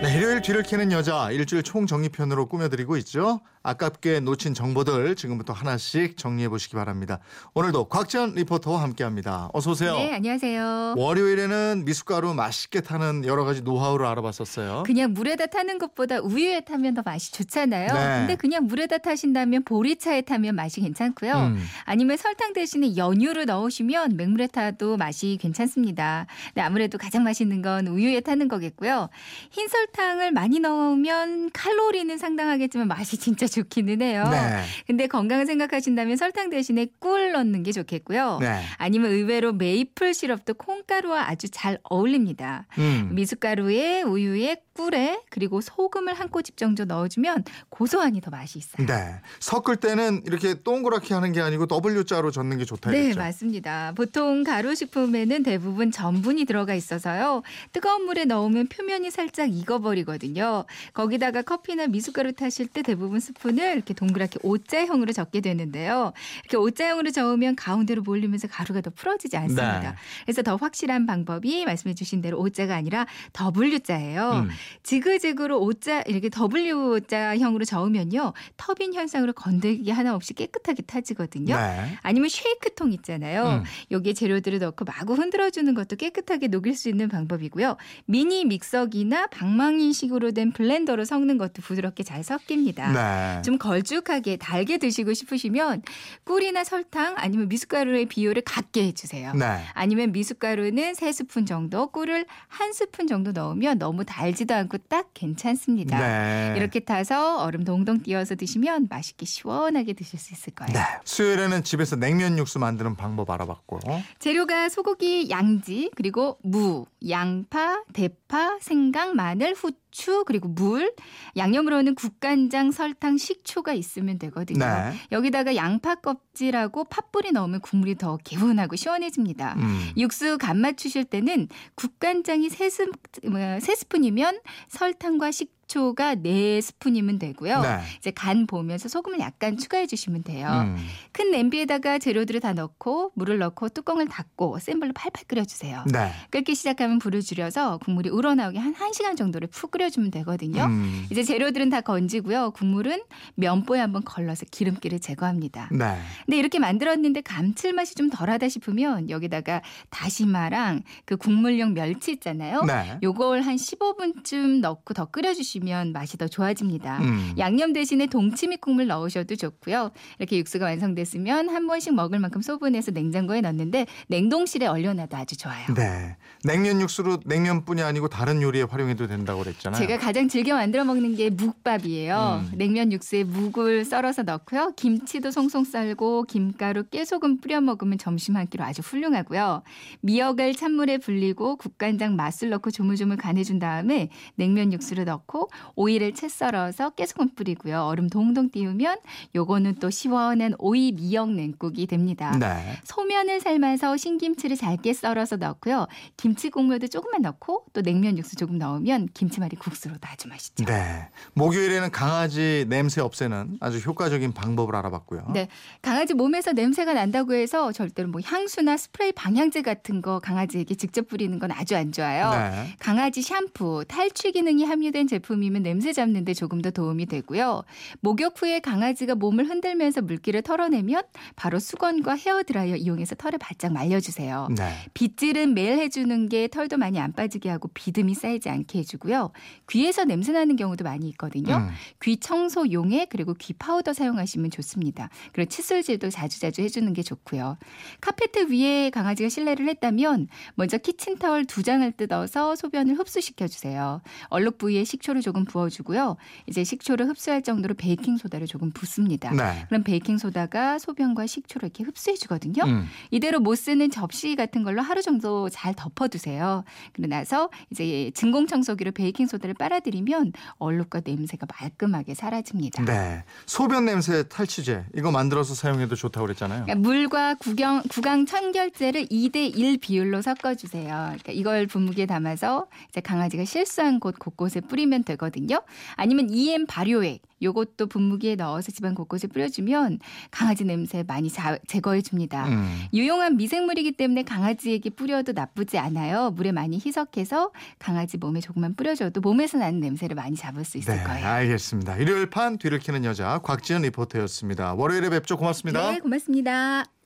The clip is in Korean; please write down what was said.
네, 일요일 뒤를 캐는 여자 일주일 총정리편으로 꾸며드리고 있죠. 아깝게 놓친 정보들 지금부터 하나씩 정리해 보시기 바랍니다. 오늘도 곽지연 리포터와 함께합니다. 어서 오세요. 네, 안녕하세요. 월요일에는 미숫가루 맛있게 타는 여러 가지 노하우를 알아봤었어요. 그냥 물에다 타는 것보다 우유에 타면 더 맛이 좋잖아요. 네. 근데 그냥 물에다 타신다면 보리차에 타면 맛이 괜찮고요. 음. 아니면 설탕 대신에 연유를 넣으시면 맹물에 타도 맛이 괜찮습니다. 근데 아무래도 가장 맛있는 건 우유에 타는 거겠고요. 흰 설탕 을 많이 넣으면 칼로리는 상당하겠지만 맛이 진짜 좋기는 해요. 네. 근데 건강을 생각하신다면 설탕 대신에 꿀 넣는 게 좋겠고요. 네. 아니면 의외로 메이플 시럽도 콩가루와 아주 잘 어울립니다. 음. 미숫가루에 우유에 꿀에 그리고 소금을 한 꼬집 정도 넣어주면 고소하니 더 맛이 있어요. 네. 섞을 때는 이렇게 동그랗게 하는 게 아니고 W자로 젓는 게 좋다 네, 이랬죠. 맞습니다. 보통 가루 식품에는 대부분 전분이 들어가 있어서요. 뜨거운 물에 넣으면 표면이 살짝 익어 버리거든요. 거기다가 커피나 미숫가루 타실 때 대부분 스푼을 이렇게 동그랗게 O자형으로 적게 되는데요. 이렇게 O자형으로 저으면 가운데로 몰리면서 가루가 더 풀어지지 않습니다. 네. 그래서 더 확실한 방법이 말씀해 주신 대로 O자가 아니라 W자예요. 음. 지그재그로 O자 이렇게 W자형으로 저으면요. 터빈 현상으로 건더기 하나 없이 깨끗하게 타지거든요. 네. 아니면 쉐이크통 있잖아요. 음. 여기에 재료들을 넣고 마구 흔들어 주는 것도 깨끗하게 녹일 수 있는 방법이고요. 미니 믹서기나 방망 이식으로 된 블렌더로 섞는 것도 부드럽게 잘 섞입니다. 네. 좀 걸쭉하게 달게 드시고 싶으시면 꿀이나 설탕 아니면 미숫가루의 비율을 같게 해주세요. 네. 아니면 미숫가루는 세스푼 정도, 꿀을 한 스푼 정도 넣으면 너무 달지도 않고 딱 괜찮습니다. 네. 이렇게 타서 얼음 동동 띄워서 드시면 맛있게 시원하게 드실 수 있을 거예요. 네. 수요일에는 집에서 냉면 육수 만드는 방법 알아봤고. 재료가 소고기, 양지, 그리고 무, 양파, 대파, 생강, 마늘, 후추, 그리고 물, 양념으로는 국간장, 설탕, 식초가 있으면 되거든요. 네. 여기다가 양파 껍질하고 팥뿌리 넣으면 국물이 더 개운하고 시원해집니다. 음. 육수 간 맞추실 때는 국간장이 세 스- 뭐, 세 스푼이면 설탕과 식초 가네 스푼이면 되고요. 네. 이제 간 보면서 소금을 약간 추가해 주시면 돼요. 음. 큰 냄비에다가 재료들을 다 넣고 물을 넣고 뚜껑을 닫고 센 불로 팔팔 끓여주세요. 네. 끓기 시작하면 불을 줄여서 국물이 우러나오게 한 1시간 정도를 푹 끓여주면 되거든요. 음. 이제 재료들은 다 건지고요. 국물은 면보에 한번 걸러서 기름기를 제거합니다. 네. 근데 이렇게 만들었는데 감칠맛이 좀 덜하다 싶으면 여기다가 다시마랑 그 국물용 멸치 있잖아요. 네. 요걸 한 15분쯤 넣고 더 끓여주시면 맛이 더 좋아집니다. 음. 양념 대신에 동치미 국물 넣으셔도 좋고요. 이렇게 육수가 완성됐으면 한 번씩 먹을 만큼 소분해서 냉장고에 넣는데 냉동실에 얼려놔도 아주 좋아요. 네. 냉면 육수로 냉면뿐이 아니고 다른 요리에 활용해도 된다고 그랬잖아요. 제가 가장 즐겨 만들어 먹는 게 묵밥이에요. 음. 냉면 육수에 묵을 썰어서 넣고요. 김치도 송송 썰고 김가루, 깨소금 뿌려 먹으면 점심 한 끼로 아주 훌륭하고요. 미역을 찬물에 불리고 국간장 맛술 넣고 조물조물 간해준 다음에 냉면 육수를 넣고 오이를 채 썰어서 깨소금 뿌리고요. 얼음 동동 띄우면 요거는 또 시원한 오이 미역 냉국이 됩니다. 네. 소면을 삶아서 신김치를 잘게 썰어서 넣고요. 김치 국물도 조금만 넣고 또 냉면 육수 조금 넣으면 김치말이 국수로도 아주 맛있죠. 네. 목요일에는 강아지 냄새 없애는 아주 효과적인 방법을 알아봤고요. 네, 강아지 몸에서 냄새가 난다고 해서 절대로 뭐 향수나 스프레이 방향제 같은 거 강아지에게 직접 뿌리는 건 아주 안 좋아요. 네. 강아지 샴푸, 탈취 기능이 함유된 제품 이면 냄새 잡는데 조금 더 도움이 되고요. 목욕 후에 강아지가 몸을 흔들면서 물기를 털어내면 바로 수건과 헤어 드라이어 이용해서 털을 바짝 말려주세요. 네. 빗질은 매일 해주는 게 털도 많이 안 빠지게 하고 비듬이 쌓이지 않게 해주고요. 귀에서 냄새 나는 경우도 많이 있거든요. 음. 귀 청소 용액 그리고 귀 파우더 사용하시면 좋습니다. 그리고 칫솔질도 자주자주 해주는 게 좋고요. 카페트 위에 강아지가 실례를 했다면 먼저 키친타월 두 장을 뜯어서 소변을 흡수시켜 주세요. 얼룩 부위에 식초를 조금 부어주고요. 이제 식초를 흡수할 정도로 베이킹 소다를 조금 붓습니다. 네. 그럼 베이킹 소다가 소변과 식초를 이렇게 흡수해 주거든요. 음. 이대로 못 쓰는 접시 같은 걸로 하루 정도 잘 덮어두세요. 그러고 나서 이제 진공 청소기로 베이킹 소다를 빨아들이면 얼룩과 냄새가 말끔하게 사라집니다. 네. 소변 냄새 탈취제 이거 만들어서 사용해도 좋다고 그랬잖아요. 그러니까 물과 구경, 구강 청결제를 2대 1 비율로 섞어주세요. 그러니까 이걸 분무기에 담아서 이제 강아지가 실수한 곳 곳곳에 뿌리면 되고 되거든요. 아니면 EM 발효액 요것도 분무기에 넣어서 집안 곳곳에 뿌려주면 강아지 냄새 많이 자- 제거해 줍니다. 음. 유용한 미생물이기 때문에 강아지에게 뿌려도 나쁘지 않아요. 물에 많이 희석해서 강아지 몸에 조금만 뿌려줘도 몸에서 나는 냄새를 많이 잡을 수 있을 네, 거예요. 알겠습니다. 일요일 판 뒤를 캐는 여자 곽지연 리포터였습니다. 월요일에 뵙죠. 고맙습니다. 네, 고맙습니다.